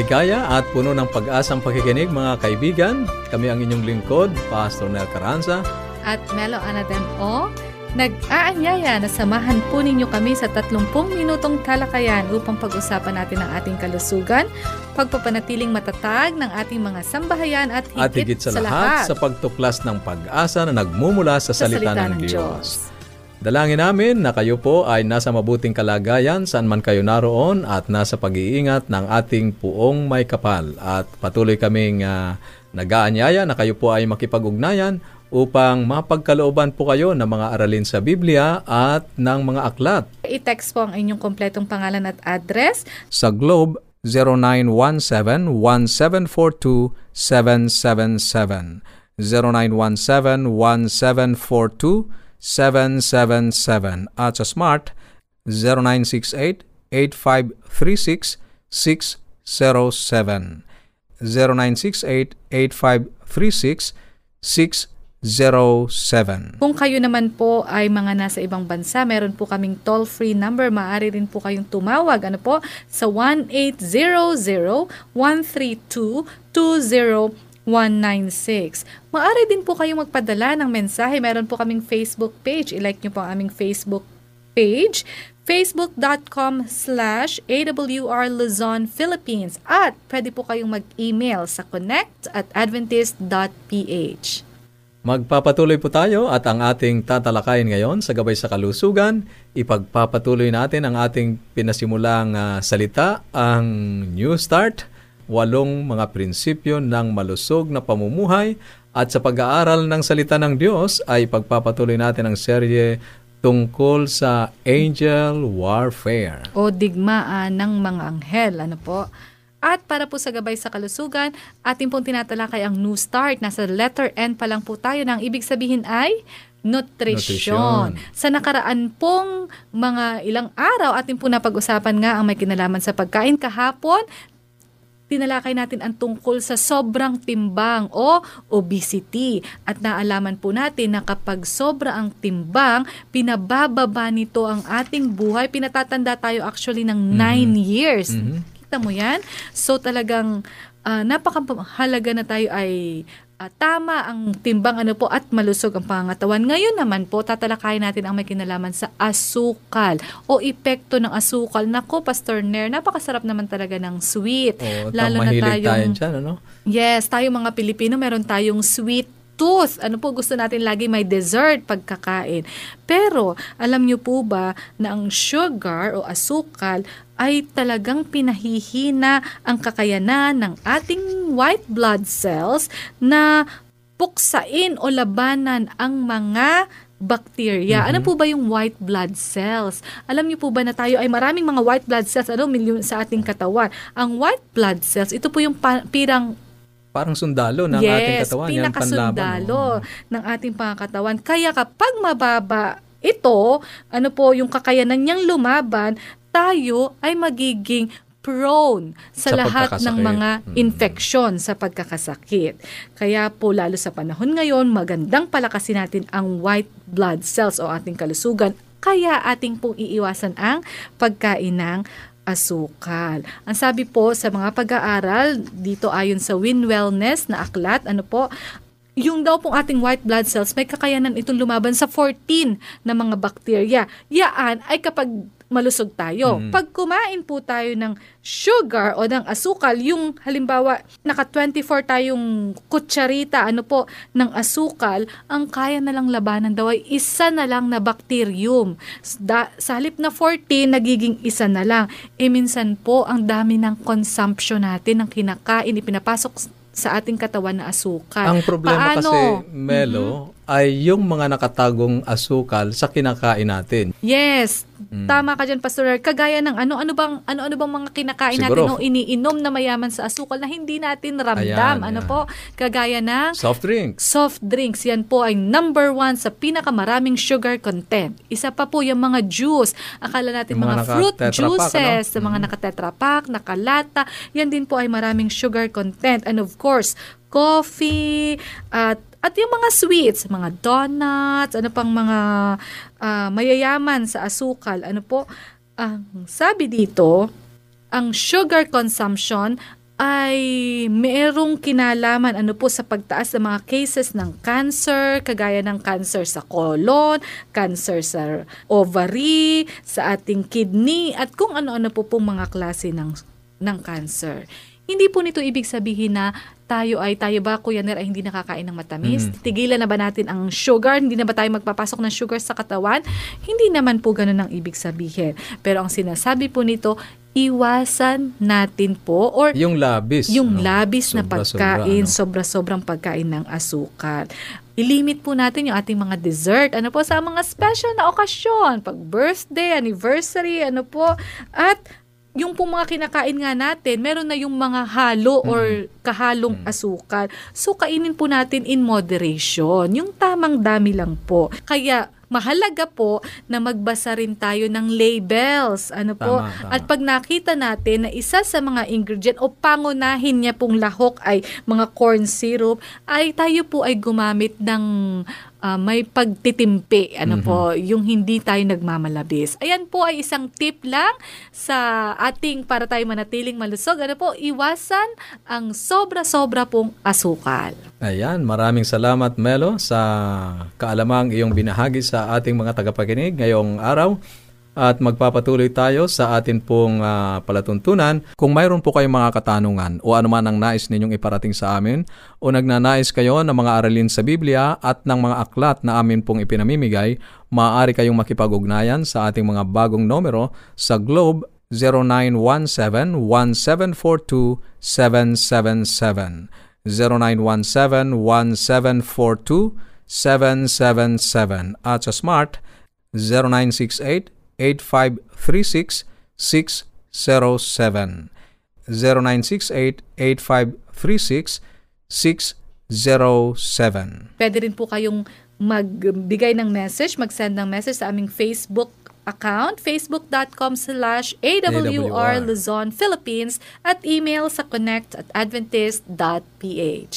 Maligaya at puno ng pag-asang pakikinig mga kaibigan. Kami ang inyong lingkod, Pastor Nel Caranza. At Melo Anadem O. Nag-aanyaya na samahan po ninyo kami sa 30 minutong talakayan upang pag-usapan natin ang ating kalusugan, pagpapanatiling matatag ng ating mga sambahayan at higit, at higit sa, sa lahat, lahat sa pagtuklas ng pag-asa na nagmumula sa, sa salita, salita ng, ng Diyos. Diyos. Dalangin namin na kayo po ay nasa mabuting kalagayan saan man kayo naroon at nasa pag-iingat ng ating puong may kapal. At patuloy kaming uh, nag-aanyaya na kayo po ay makipag-ugnayan upang mapagkalooban po kayo ng mga aralin sa Biblia at ng mga aklat. I-text po ang inyong kompletong pangalan at address. Sa Globe, 0917-1742-777. 0917-1742-777. 777 at sa Smart 0968-8536-607 0968-8536-607 Kung kayo naman po ay mga nasa ibang bansa, meron po kaming toll-free number. Maaari rin po kayong tumawag. Ano po? Sa 1 800 132 20 196. Maari din po kayong magpadala ng mensahe. Meron po kaming Facebook page. I-like nyo po ang aming Facebook page facebook.com slash awr Luzon, Philippines at pwede po kayong mag-email sa connect at adventist.ph. Magpapatuloy po tayo at ang ating tatalakayin ngayon sa Gabay sa Kalusugan, ipagpapatuloy natin ang ating pinasimulang uh, salita, ang New Start, walong mga prinsipyo ng malusog na pamumuhay at sa pag-aaral ng salita ng Diyos ay pagpapatuloy natin ang serye tungkol sa angel warfare. O digmaan ng mga anghel. Ano po? At para po sa gabay sa kalusugan, ating pong tinatalakay ang New Start. Nasa letter N pa lang po tayo na ang ibig sabihin ay Nutrition. Sa nakaraan pong mga ilang araw, ating po napag-usapan nga ang may kinalaman sa pagkain kahapon tinalakay natin ang tungkol sa sobrang timbang o obesity. At naalaman po natin na kapag sobra ang timbang, pinabababa nito ang ating buhay. Pinatatanda tayo actually ng 9 mm-hmm. years. Mm-hmm. Kita mo yan? So talagang uh, napakahalaga na tayo ay uh, tama ang timbang ano po at malusog ang pangatawan. Ngayon naman po, tatalakayin natin ang may kinalaman sa asukal o epekto ng asukal. Nako, Pastor Nair, napakasarap naman talaga ng sweet. Oh, Lalo na tayong, tayo dyan, ano? Yes, tayo mga Pilipino, meron tayong sweet tooth. Ano po gusto natin lagi may dessert pagkakain. Pero alam niyo po ba na ang sugar o asukal ay talagang pinahihina ang kakayanan ng ating white blood cells na puksain o labanan ang mga bacteria. Mm-hmm. Ano po ba yung white blood cells? Alam niyo po ba na tayo ay maraming mga white blood cells ano milyon sa ating katawan. Ang white blood cells, ito po yung pa- pirang parang sundalo ng yes, ating katawan. Yes, pinakasundalo ng ating pangkatawan. Kaya kapag mababa ito, ano po, yung kakayanan niyang lumaban, tayo ay magiging prone sa, sa lahat ng mga mm. infeksyon sa pagkakasakit. Kaya po lalo sa panahon ngayon, magandang palakasin natin ang white blood cells o ating kalusugan. Kaya ating pong iiwasan ang pagkain ng asukal. Ang sabi po sa mga pag-aaral dito ayon sa Win Wellness na aklat, ano po, yung daw pong ating white blood cells may kakayanan itong lumaban sa 14 na mga bakterya. Yaan ay kapag malusog tayo. Mm. Pag kumain po tayo ng sugar o ng asukal, yung halimbawa naka 24 tayong kutsarita ano po ng asukal, ang kaya na lang labanan daw ay isa na lang na bacterium. Da, sa halip na 14 nagiging isa na lang. E minsan po ang dami ng consumption natin ng kinakain ipinapasok sa ating katawan na asukal. Ang problema Paano? kasi, Melo, mm-hmm ay yung mga nakatagong asukal sa kinakain natin. Yes, Mm. tama ka diyan Pastor. Kagaya ng ano-ano bang ano-ano bang mga kinakain Siguro. natin o iniinom na mayaman sa asukal na hindi natin ramdam. Ayan, ano ayan. po? Kagaya ng Soft drinks. soft drinks. Yan po ay number one sa pinakamaraming sugar content. Isa pa po yung mga juice. Akala natin Yung mga, mga fruit pack, juices, ano? mga naka-tetra pack, nakalata. Yan din po ay maraming sugar content. And of course, coffee, at at yung mga sweets, mga donuts, ano pang mga ah, mayayaman sa asukal, ano po, ang sabi dito, ang sugar consumption ay merong kinalaman ano po sa pagtaas ng mga cases ng cancer, kagaya ng cancer sa colon, cancer sa ovary, sa ating kidney, at kung ano-ano po pong mga klase ng, ng cancer. Hindi po nito ibig sabihin na tayo ay, tayo ba, Kuya Ner, ay hindi nakakain ng matamis? Mhm. Tigilan na ba natin ang sugar? Hindi na ba tayo magpapasok ng sugar sa katawan? Hindi naman po ganun ang ibig sabihin. Pero ang sinasabi po nito, iwasan natin po or Yung labis. yung no? labis na Sobra-sobra, pagkain, ano? sobra-sobrang pagkain ng asukal. I-limit po natin yung ating mga dessert. Ano po sa mga special na okasyon, pag birthday, anniversary, ano po. At yung po mga kinakain nga natin, meron na yung mga halo or kahalong asukal. So, kainin po natin in moderation. Yung tamang dami lang po. Kaya, mahalaga po na magbasa rin tayo ng labels. Ano po? Tama, tama. At pag nakita natin na isa sa mga ingredient o pangunahin niya pong lahok ay mga corn syrup, ay tayo po ay gumamit ng ah, may pagtitimpi. Ano po, yung hindi tayo nagmamalabis. Ayan po ay isang tip lang sa ating para tayo manatiling malusog. Ano po, iwasan ang sobra-sobra pong asukal. Ayan, maraming salamat Melo sa kaalamang iyong binahagi sa ating mga tagapakinig ngayong araw. At magpapatuloy tayo sa atin pong ah, palatuntunan. Kung mayroon po kayong mga katanungan o anuman ang nais ninyong iparating sa amin o nagnanais kayo ng mga aralin sa Biblia at ng mga aklat na amin pong ipinamimigay, maaari kayong makipag-ugnayan sa ating mga bagong numero sa Globe 0917-1742-777. 0917-1742-777 at sa Smart 0968-8536-607 0968-8536-607 Pwede rin po kayong magbigay ng message, mag-send ng message sa aming Facebook account, facebook.com slash AWR Luzon, Philippines, at email sa connect at adventist.ph.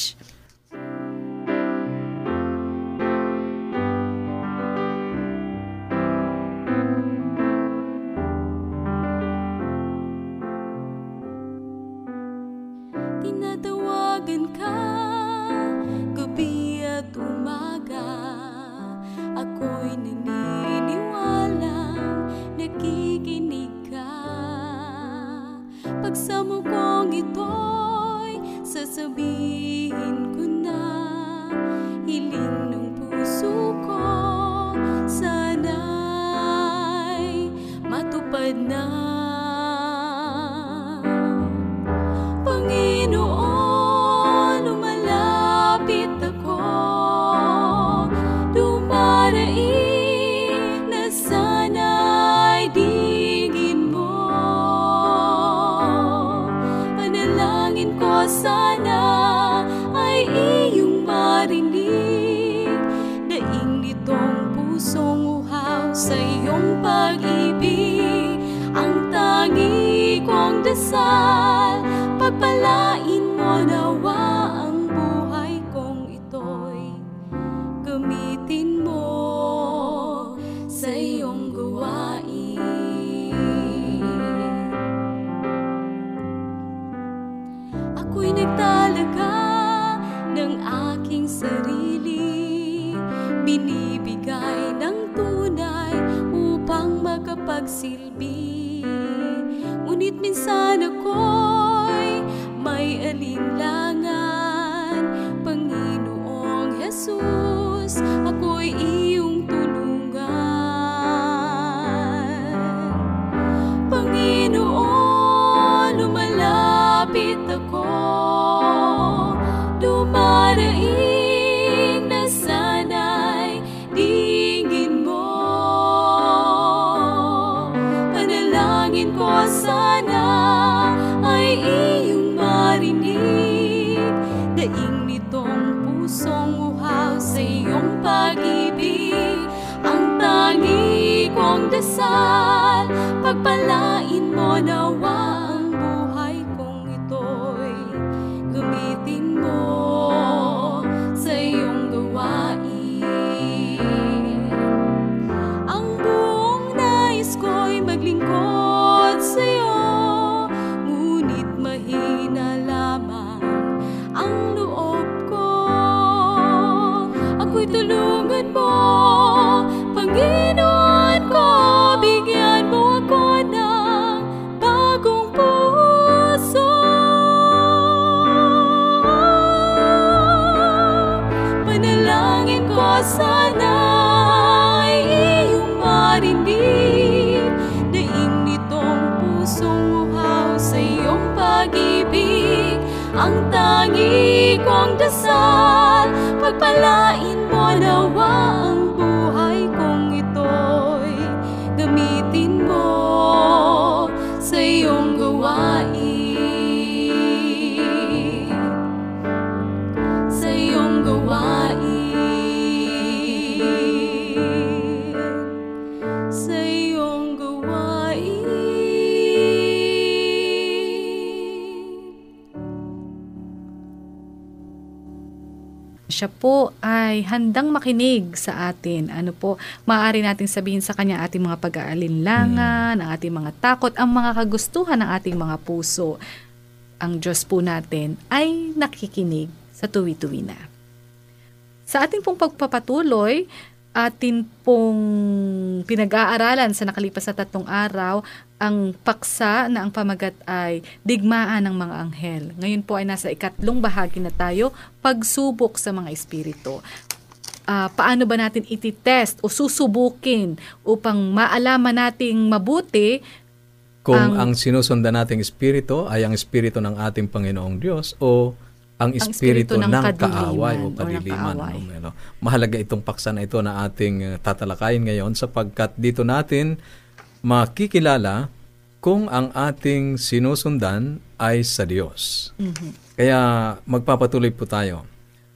sana ay iyong marinig. Daing nitong pusong uhaw sa iyong pag-ibig Ang tangi kong dasal Pagpalain tulungan mo, Panginoon ko Bigyan mo ako ng bagong puso. Panalangin ko sana ay iyong marinig. Daing nitong pusong uhaw sa iyong Ang tangi kong dasal Pagpalain Siya po ay handang makinig sa atin. Ano po, maaari nating sabihin sa kanya ating mga pag-aalinlangan, ang ating mga takot, ang mga kagustuhan ng ating mga puso. Ang Diyos po natin ay nakikinig sa tuwi-tuwi na. Sa ating pong pagpapatuloy, atin pong pinag-aaralan sa nakalipas na tatlong araw ang paksa na ang pamagat ay digmaan ng mga anghel. Ngayon po ay nasa ikatlong bahagi na tayo, pagsubok sa mga espiritu. Ah, paano ba natin ititest o susubukin upang maalaman nating mabuti Kung Ang- ang, sinusundan nating espiritu ay ang espiritu ng ating Panginoong Diyos o ang espiritu espiritu ng ng, kaaway o o kadiliman. kaaway. ano, Melo. Mahalaga itong paksa na ito na ating uh, tatalakayin ngayon sapagkat dito natin makikilala kung ang ating sinusundan ay sa Diyos. Kaya magpapatuloy po tayo.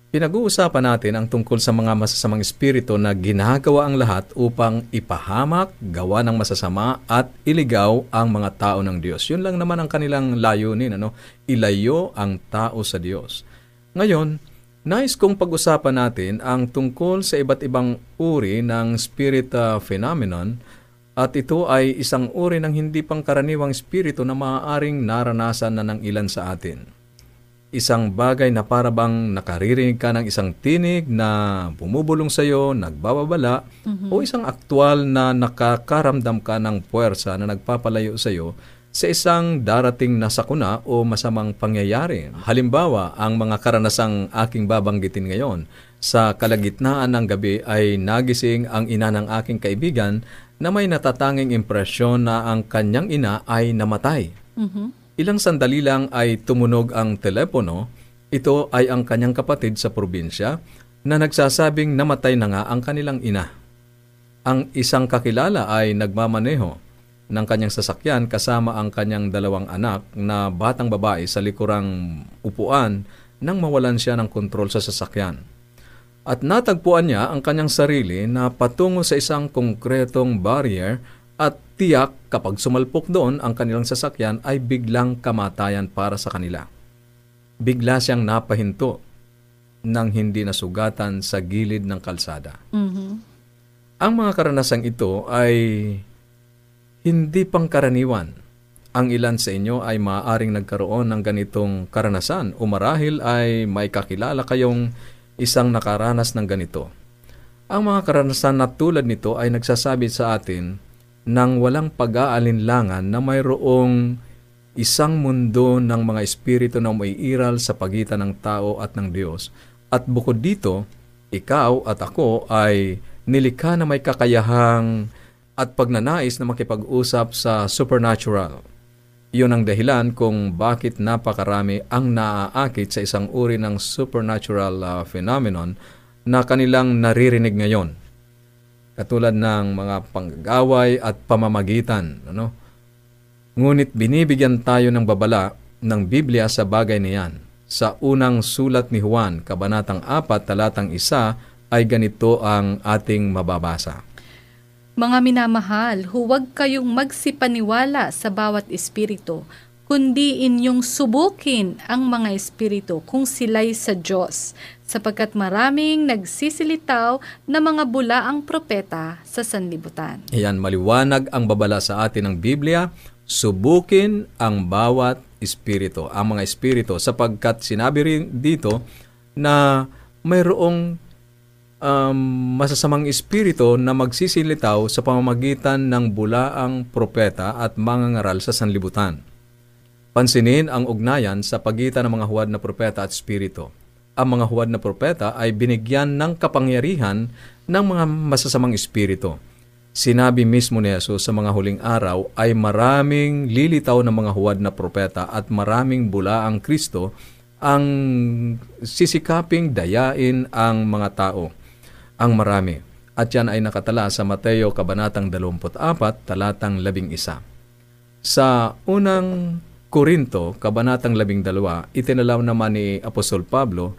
Pinag-uusapan natin ang tungkol sa mga masasamang espiritu na ginagawa ang lahat upang ipahamak, gawa ng masasama at iligaw ang mga tao ng Diyos. Yun lang naman ang kanilang layunin, ano? Ilayo ang tao sa Diyos. Ngayon, nais kong pag-usapan natin ang tungkol sa iba't ibang uri ng spirit uh, phenomenon at ito ay isang uri ng hindi pangkaraniwang espiritu na maaaring naranasan na ng ilan sa atin isang bagay na para bang nakaririnig ka ng isang tinig na bumubulong sa iyo, nagbababala, o isang aktwal na nakakaramdam ka ng puwersa na nagpapalayo sa iyo sa isang darating na sakuna o masamang pangyayari. Halimbawa, ang mga karanasang aking babanggitin ngayon. Sa kalagitnaan ng gabi ay nagising ang ina ng aking kaibigan na may natatanging impresyon na ang kanyang ina ay namatay. Ilang sandali lang ay tumunog ang telepono. Ito ay ang kanyang kapatid sa probinsya na nagsasabing namatay na nga ang kanilang ina. Ang isang kakilala ay nagmamaneho ng kanyang sasakyan kasama ang kanyang dalawang anak na batang babae sa likurang upuan nang mawalan siya ng kontrol sa sasakyan. At natagpuan niya ang kanyang sarili na patungo sa isang konkretong barrier at tiyak kapag sumalpok doon ang kanilang sasakyan ay biglang kamatayan para sa kanila. Bigla siyang napahinto nang hindi nasugatan sa gilid ng kalsada. Ang mga karanasang ito ay hindi pangkaraniwan. Ang ilan sa inyo ay maaaring nagkaroon ng ganitong karanasan o marahil ay may kakilala kayong isang nakaranas ng ganito. Ang mga karanasan na tulad nito ay nagsasabi sa atin ng walang pag-aalinlangan na mayroong isang mundo ng mga espiritu na umiiral sa pagitan ng tao at ng Diyos. At bukod dito, ikaw at ako ay nilikha na may kakayahang at pagnanais na makipag-usap sa supernatural. Iyon ang dahilan kung bakit napakarami ang naaakit sa isang uri ng supernatural uh, phenomenon na kanilang naririnig ngayon. Katulad ng mga panggagaway at pamamagitan. Ano? Ngunit binibigyan tayo ng babala ng Biblia sa bagay na yan. Sa unang sulat ni Juan, Kabanatang 4, Talatang 1, ay ganito ang ating mababasa. Mga minamahal, huwag kayong magsipaniwala sa bawat espiritu, kundi inyong subukin ang mga espiritu kung sila'y sa Diyos, sapagkat maraming nagsisilitaw na mga bulaang propeta sa sanlibutan. Iyan, maliwanag ang babala sa atin ng Biblia, subukin ang bawat espiritu, ang mga espiritu, sapagkat sinabi rin dito na mayroong um, masasamang espiritu na magsisilitaw sa pamamagitan ng bulaang propeta at mga ngaral sa sanlibutan. Pansinin ang ugnayan sa pagitan ng mga huwad na propeta at espiritu. Ang mga huwad na propeta ay binigyan ng kapangyarihan ng mga masasamang espiritu. Sinabi mismo ni Jesus sa mga huling araw ay maraming lilitaw ng mga huwad na propeta at maraming bulaang Kristo ang sisikaping dayain ang mga tao ang marami. At yan ay nakatala sa Mateo Kabanatang 24, talatang 11. Sa unang Korinto, Kabanatang 12, itinalaw naman ni Apostol Pablo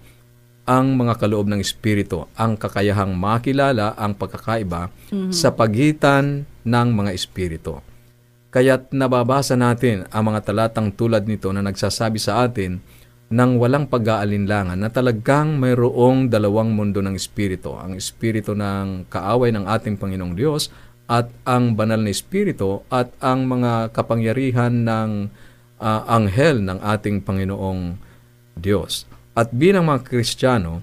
ang mga kaloob ng Espiritu, ang kakayahang makilala ang pagkakaiba mm-hmm. sa pagitan ng mga Espiritu. Kaya't nababasa natin ang mga talatang tulad nito na nagsasabi sa atin ng walang pag-aalinlangan na talagang mayroong dalawang mundo ng Espiritu. Ang Espiritu ng kaaway ng ating Panginoong Diyos at ang banal na Espiritu at ang mga kapangyarihan ng uh, anghel ng ating Panginoong Diyos. At bilang mga Kristiyano,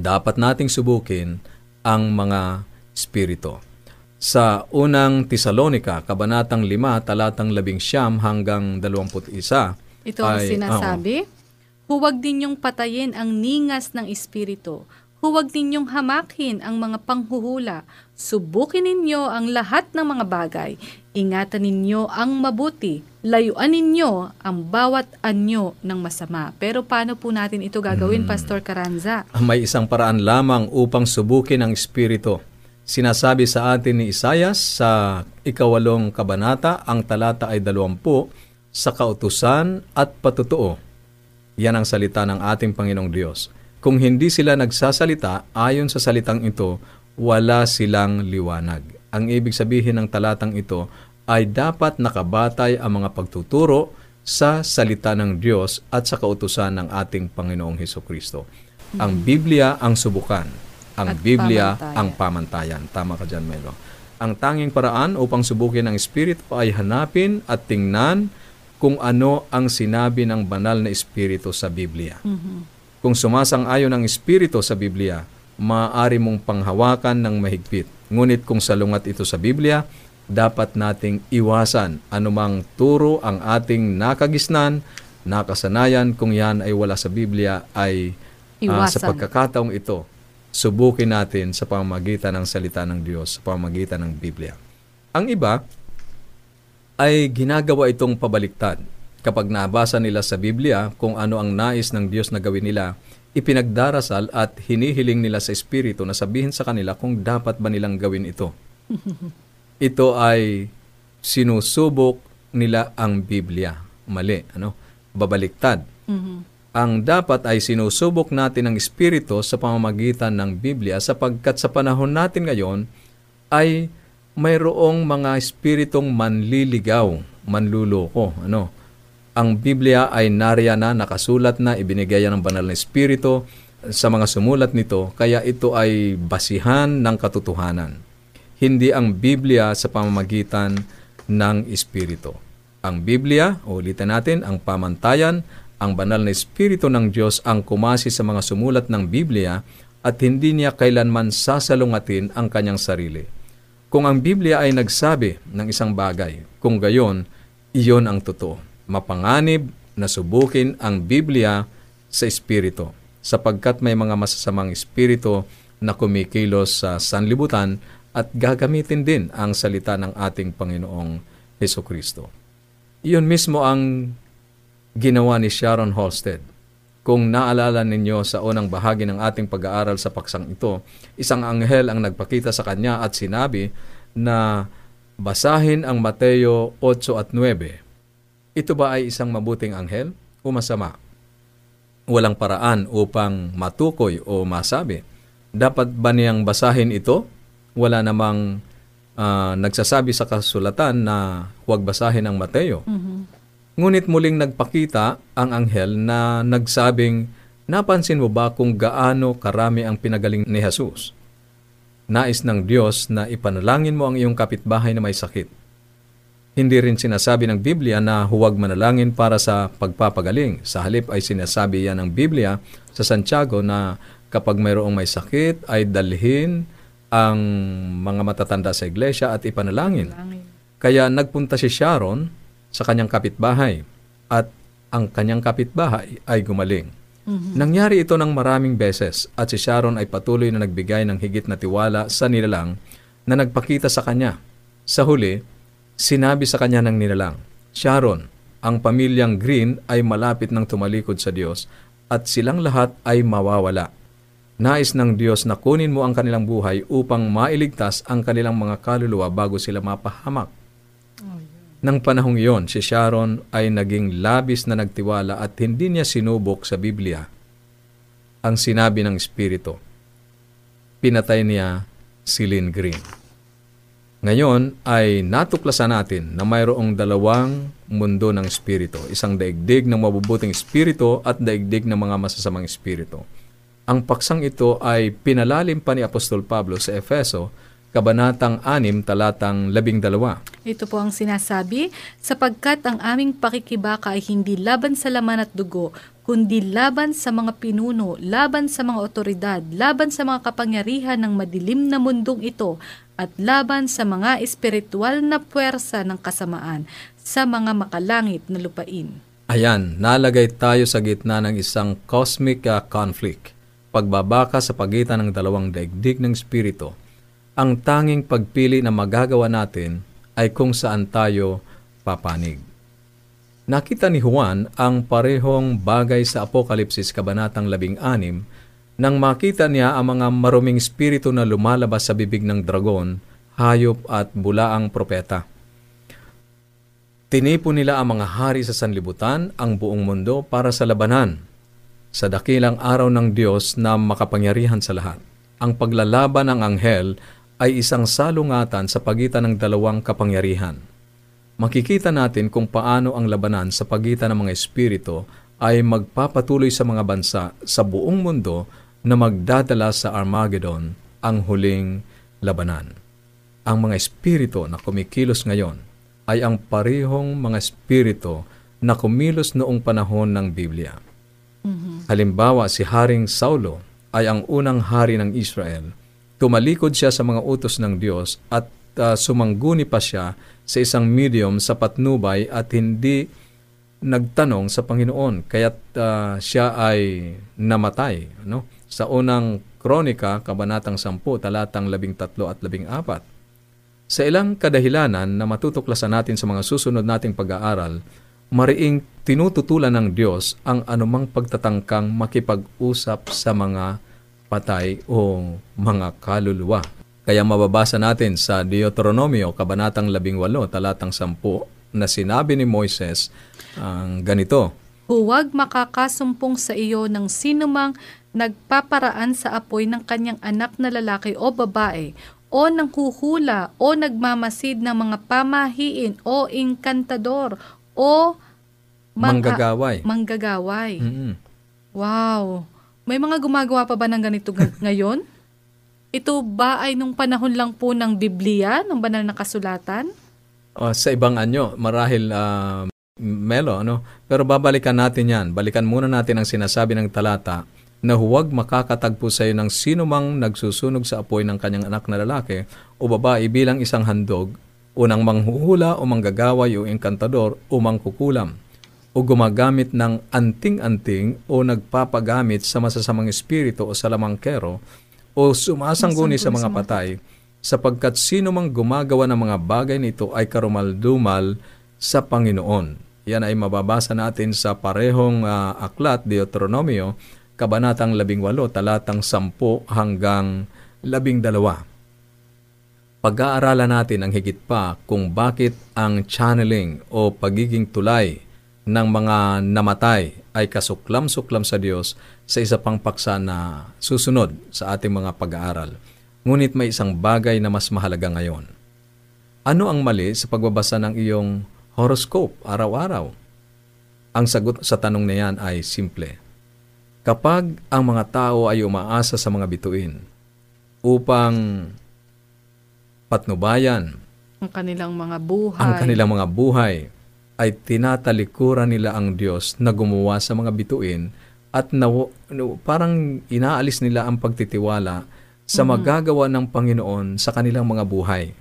dapat nating subukin ang mga spirito. Sa unang Tesalonika, Kabanatang 5, talatang 11 hanggang 21. Ito ang ay, sinasabi, uh, Huwag ninyong patayin ang ningas ng espiritu. Huwag ninyong hamakin ang mga panghuhula. Subukin ninyo ang lahat ng mga bagay. Ingatan ninyo ang mabuti. Layuan ninyo ang bawat anyo ng masama. Pero paano po natin ito gagawin, hmm. Pastor Caranza? May isang paraan lamang upang subukin ang Espiritu. Sinasabi sa atin ni Isayas sa ikawalong kabanata, ang talata ay dalawampu, sa kautusan at patutuo. Yan ang salita ng ating Panginoong Diyos. Kung hindi sila nagsasalita ayon sa salitang ito, wala silang liwanag. Ang ibig sabihin ng talatang ito ay dapat nakabatay ang mga pagtuturo sa salita ng Diyos at sa kautusan ng ating Panginoong Heso Kristo. Mm-hmm. Ang Biblia ang subukan. Ang at Biblia pamantayan. ang pamantayan. Tama ka dyan, Melo. Ang tanging paraan upang subukin ang Espiritu ay hanapin at tingnan kung ano ang sinabi ng banal na Espiritu sa Biblia. Mm-hmm. Kung sumasang-ayon ang Espiritu sa Biblia, maaari mong panghawakan ng mahigpit. Ngunit kung salungat ito sa Biblia, dapat nating iwasan anumang turo ang ating nakagisnan, nakasanayan kung yan ay wala sa Biblia ay uh, sa pagkakataong ito, subukin natin sa pamamagitan ng salita ng Diyos, sa pamamagitan ng Biblia. Ang iba ay ginagawa itong pabaliktad. Kapag nabasa nila sa Biblia kung ano ang nais ng Diyos na gawin nila, ipinagdarasal at hinihiling nila sa Espiritu na sabihin sa kanila kung dapat ba nilang gawin ito. ito ay sinusubok nila ang Biblia. Mali, ano? Babaliktad. Mm-hmm. Ang dapat ay sinusubok natin ang Espiritu sa pamamagitan ng Biblia sapagkat sa panahon natin ngayon ay mayroong mga espiritong manliligaw, manluloko. Ano? Ang Biblia ay nariyan na, nakasulat na, ibinigay ng banal na Espiritu sa mga sumulat nito, kaya ito ay basihan ng katotohanan hindi ang Biblia sa pamamagitan ng Espiritu. Ang Biblia, ulitin natin, ang pamantayan, ang banal na Espiritu ng Diyos ang kumasi sa mga sumulat ng Biblia at hindi niya kailanman sasalungatin ang kanyang sarili. Kung ang Biblia ay nagsabi ng isang bagay, kung gayon, iyon ang totoo. Mapanganib na subukin ang Biblia sa Espiritu, sapagkat may mga masasamang Espiritu na kumikilos sa sanlibutan at gagamitin din ang salita ng ating Panginoong Heso Kristo. Iyon mismo ang ginawa ni Sharon Holstead. Kung naalala ninyo sa unang bahagi ng ating pag-aaral sa paksang ito, isang anghel ang nagpakita sa kanya at sinabi na Basahin ang Mateo 8 at 9. Ito ba ay isang mabuting anghel o masama? Walang paraan upang matukoy o masabi. Dapat ba niyang basahin ito? Wala namang ah, nagsasabi sa kasulatan na huwag basahin ang Mateo. Ngunit muling nagpakita ang anghel na nagsabing, Napansin mo ba kung gaano karami ang pinagaling ni Jesus? Nais ng Diyos na ipanalangin mo ang iyong kapitbahay na may sakit. Hindi rin sinasabi ng Biblia na huwag manalangin para sa pagpapagaling. Sa halip ay sinasabi yan ng Biblia sa Santiago na kapag mayroong may sakit ay dalhin ang mga matatanda sa iglesia at ipanalangin. Kaya nagpunta si Sharon sa kanyang kapitbahay at ang kanyang kapitbahay ay gumaling. Nangyari ito ng maraming beses at si Sharon ay patuloy na nagbigay ng higit na tiwala sa nilalang na nagpakita sa kanya. Sa huli, sinabi sa kanya ng nilalang, Sharon, ang pamilyang Green ay malapit ng tumalikod sa Diyos at silang lahat ay mawawala. Nais ng Diyos na kunin mo ang kanilang buhay upang mailigtas ang kanilang mga kaluluwa bago sila mapahamak. Nang panahong iyon, si Sharon ay naging labis na nagtiwala at hindi niya sinubok sa Biblia ang sinabi ng Espiritu. Pinatay niya si Lynn Green. Ngayon ay natuklasan natin na mayroong dalawang mundo ng Espiritu. Isang daigdig ng mabubuting Espiritu at daigdig ng mga masasamang Espiritu. Ang paksang ito ay pinalalim pa ni Apostol Pablo sa Efeso, Kabanatang 6, talatang 12. Ito po ang sinasabi, sapagkat ang aming pakikibaka ay hindi laban sa laman at dugo, kundi laban sa mga pinuno, laban sa mga otoridad, laban sa mga kapangyarihan ng madilim na mundong ito, at laban sa mga espiritual na puwersa ng kasamaan sa mga makalangit na lupain. Ayan, nalagay tayo sa gitna ng isang cosmic uh, conflict. Pagbabaka sa pagitan ng dalawang daigdig ng Espiritu. Ang tanging pagpili na magagawa natin ay kung saan tayo papanig. Nakita ni Juan ang parehong bagay sa Apokalipsis Kabanatang 16 nang makita niya ang mga maruming espiritu na lumalabas sa bibig ng dragon, hayop at bulaang propeta. Tinipon nila ang mga hari sa sanlibutan, ang buong mundo para sa labanan, sa dakilang araw ng Diyos na makapangyarihan sa lahat. Ang paglalaban ng anghel ay isang salungatan sa pagitan ng dalawang kapangyarihan. Makikita natin kung paano ang labanan sa pagitan ng mga espiritu ay magpapatuloy sa mga bansa sa buong mundo na magdadala sa Armageddon ang huling labanan. Ang mga espiritu na kumikilos ngayon ay ang parehong mga espiritu na kumilos noong panahon ng Biblia. Halimbawa, si Haring Saulo ay ang unang hari ng Israel. Tumalikod siya sa mga utos ng Diyos at uh, sumangguni pa siya sa isang medium sa patnubay at hindi nagtanong sa Panginoon. Kaya't uh, siya ay namatay no sa unang kronika kabanatang 10 talatang 13 at 14 sa ilang kadahilanan na matutuklasan natin sa mga susunod nating pag-aaral mariing tinututulan ng Diyos ang anumang pagtatangkang makipag-usap sa mga patay o mga kaluluwa. Kaya mababasa natin sa Deuteronomio, Kabanatang 18, talatang 10, na sinabi ni Moises ang ganito, Huwag makakasumpong sa iyo ng sinumang nagpaparaan sa apoy ng kanyang anak na lalaki o babae, o nang huhula, o nagmamasid ng mga pamahiin, o inkantador, o Manggagaway. manggagaway. Mm-mm. Wow! May mga gumagawa pa ba ng ganito ga- ngayon? Ito ba ay nung panahon lang po ng Biblia, ng banal na kasulatan? O, sa ibang anyo, marahil ah, Melo, ano? Pero babalikan natin yan. Balikan muna natin ang sinasabi ng talata na huwag makakatagpo sa iyo ng sino mang nagsusunog sa apoy ng kanyang anak na lalaki o babae bilang isang handog, unang manghuhula o manggagaway o engkantador o mangkukulam o gumagamit ng anting-anting o nagpapagamit sa masasamang espiritu o sa lamangkero o sumasangguni sa mga patay sapagkat sino mang gumagawa ng mga bagay nito ay karumaldumal sa Panginoon. Yan ay mababasa natin sa parehong ah, aklat, Deuteronomio, Kabanatang 18, talatang 10 hanggang 12. pag-aaralan natin ang higit pa kung bakit ang channeling o pagiging tulay ng mga namatay ay kasuklam-suklam sa Diyos sa isa pang paksa na susunod sa ating mga pag-aaral. Ngunit may isang bagay na mas mahalaga ngayon. Ano ang mali sa pagbabasa ng iyong horoscope araw-araw? Ang sagot sa tanong na yan ay simple. Kapag ang mga tao ay umaasa sa mga bituin upang patnubayan Ang kanilang mga buhay. ang kanilang mga buhay, ay tinatalikuran nila ang Diyos na gumawa sa mga bituin at na, parang inaalis nila ang pagtitiwala sa magagawa ng Panginoon sa kanilang mga buhay.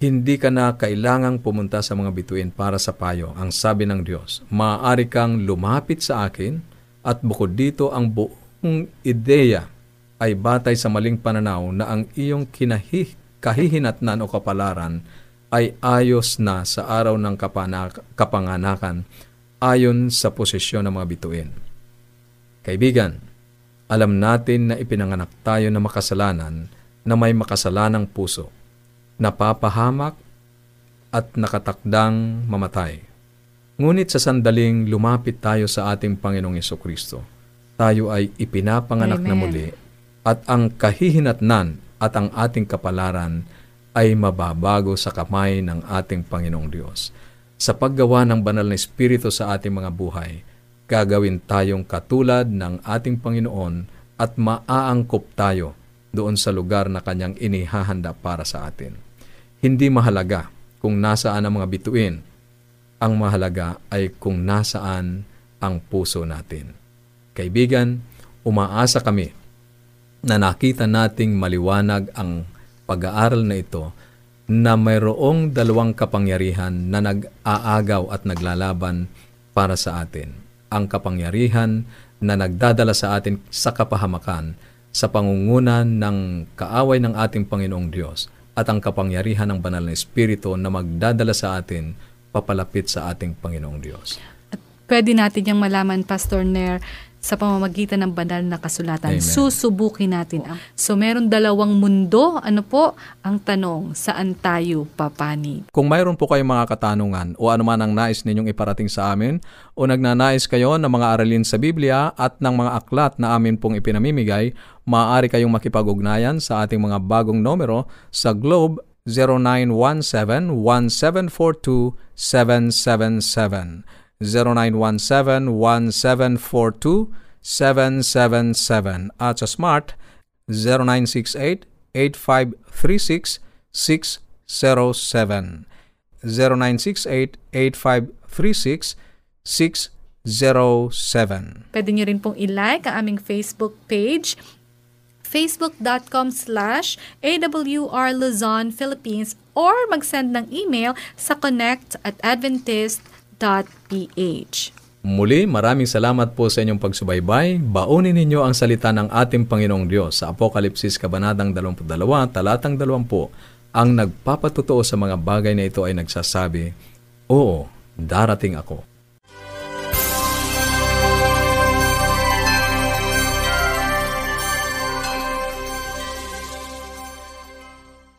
Hindi ka na kailangang pumunta sa mga bituin para sa payo. Ang sabi ng Diyos, maaari kang lumapit sa akin at bukod dito ang buong ideya ay batay sa maling pananaw na ang iyong kinahi, kahihinatnan o kapalaran ay ayos na sa araw ng kapanak- kapanganakan ayon sa posisyon ng mga bituin. Kaibigan, alam natin na ipinanganak tayo na makasalanan na may makasalanang puso napapahamak at nakatakdang mamatay. Ngunit sa sandaling lumapit tayo sa ating Panginoong Yeso Kristo, tayo ay ipinapanganak na Amen. muli at ang kahihinatnan at ang ating kapalaran ay mababago sa kamay ng ating Panginoong Diyos. Sa paggawa ng banal na Espiritu sa ating mga buhay, gagawin tayong katulad ng ating Panginoon at maaangkop tayo doon sa lugar na kanyang inihahanda para sa atin. Hindi mahalaga kung nasaan ang mga bituin. Ang mahalaga ay kung nasaan ang puso natin. Kaibigan, umaasa kami na nakita nating maliwanag ang pag-aaral na ito na mayroong dalawang kapangyarihan na nag-aagaw at naglalaban para sa atin. Ang kapangyarihan na nagdadala sa atin sa kapahamakan sa pangungunan ng kaaway ng ating Panginoong Diyos at ang kapangyarihan ng banal na Espiritu na magdadala sa atin papalapit sa ating Panginoong Diyos. At pwede natin yung malaman, Pastor Nair, sa pamamagitan ng banal na kasulatan. Amen. Susubukin natin. ang So, meron dalawang mundo. Ano po? Ang tanong, saan tayo papanig? Kung mayroon po kayong mga katanungan o anuman ang nais ninyong iparating sa amin o nagnanais kayo ng mga aralin sa Biblia at ng mga aklat na amin pong ipinamimigay, maaari kayong makipag-ugnayan sa ating mga bagong numero sa Globe 0917-1742-777. 0917-1742-777 at sa Smart 0968-8536-607. 0968-8536-607. Pwede nyo rin pong i-like ang aming Facebook page facebook.com slash awr Luzon, Philippines or mag-send ng email sa connect at adventist.ph. Muli, maraming salamat po sa inyong pagsubaybay. Baunin ninyo ang salita ng ating Panginoong Diyos sa Apokalipsis Kabanatang 22, Talatang 20. Ang nagpapatutuo sa mga bagay na ito ay nagsasabi, Oo, darating ako.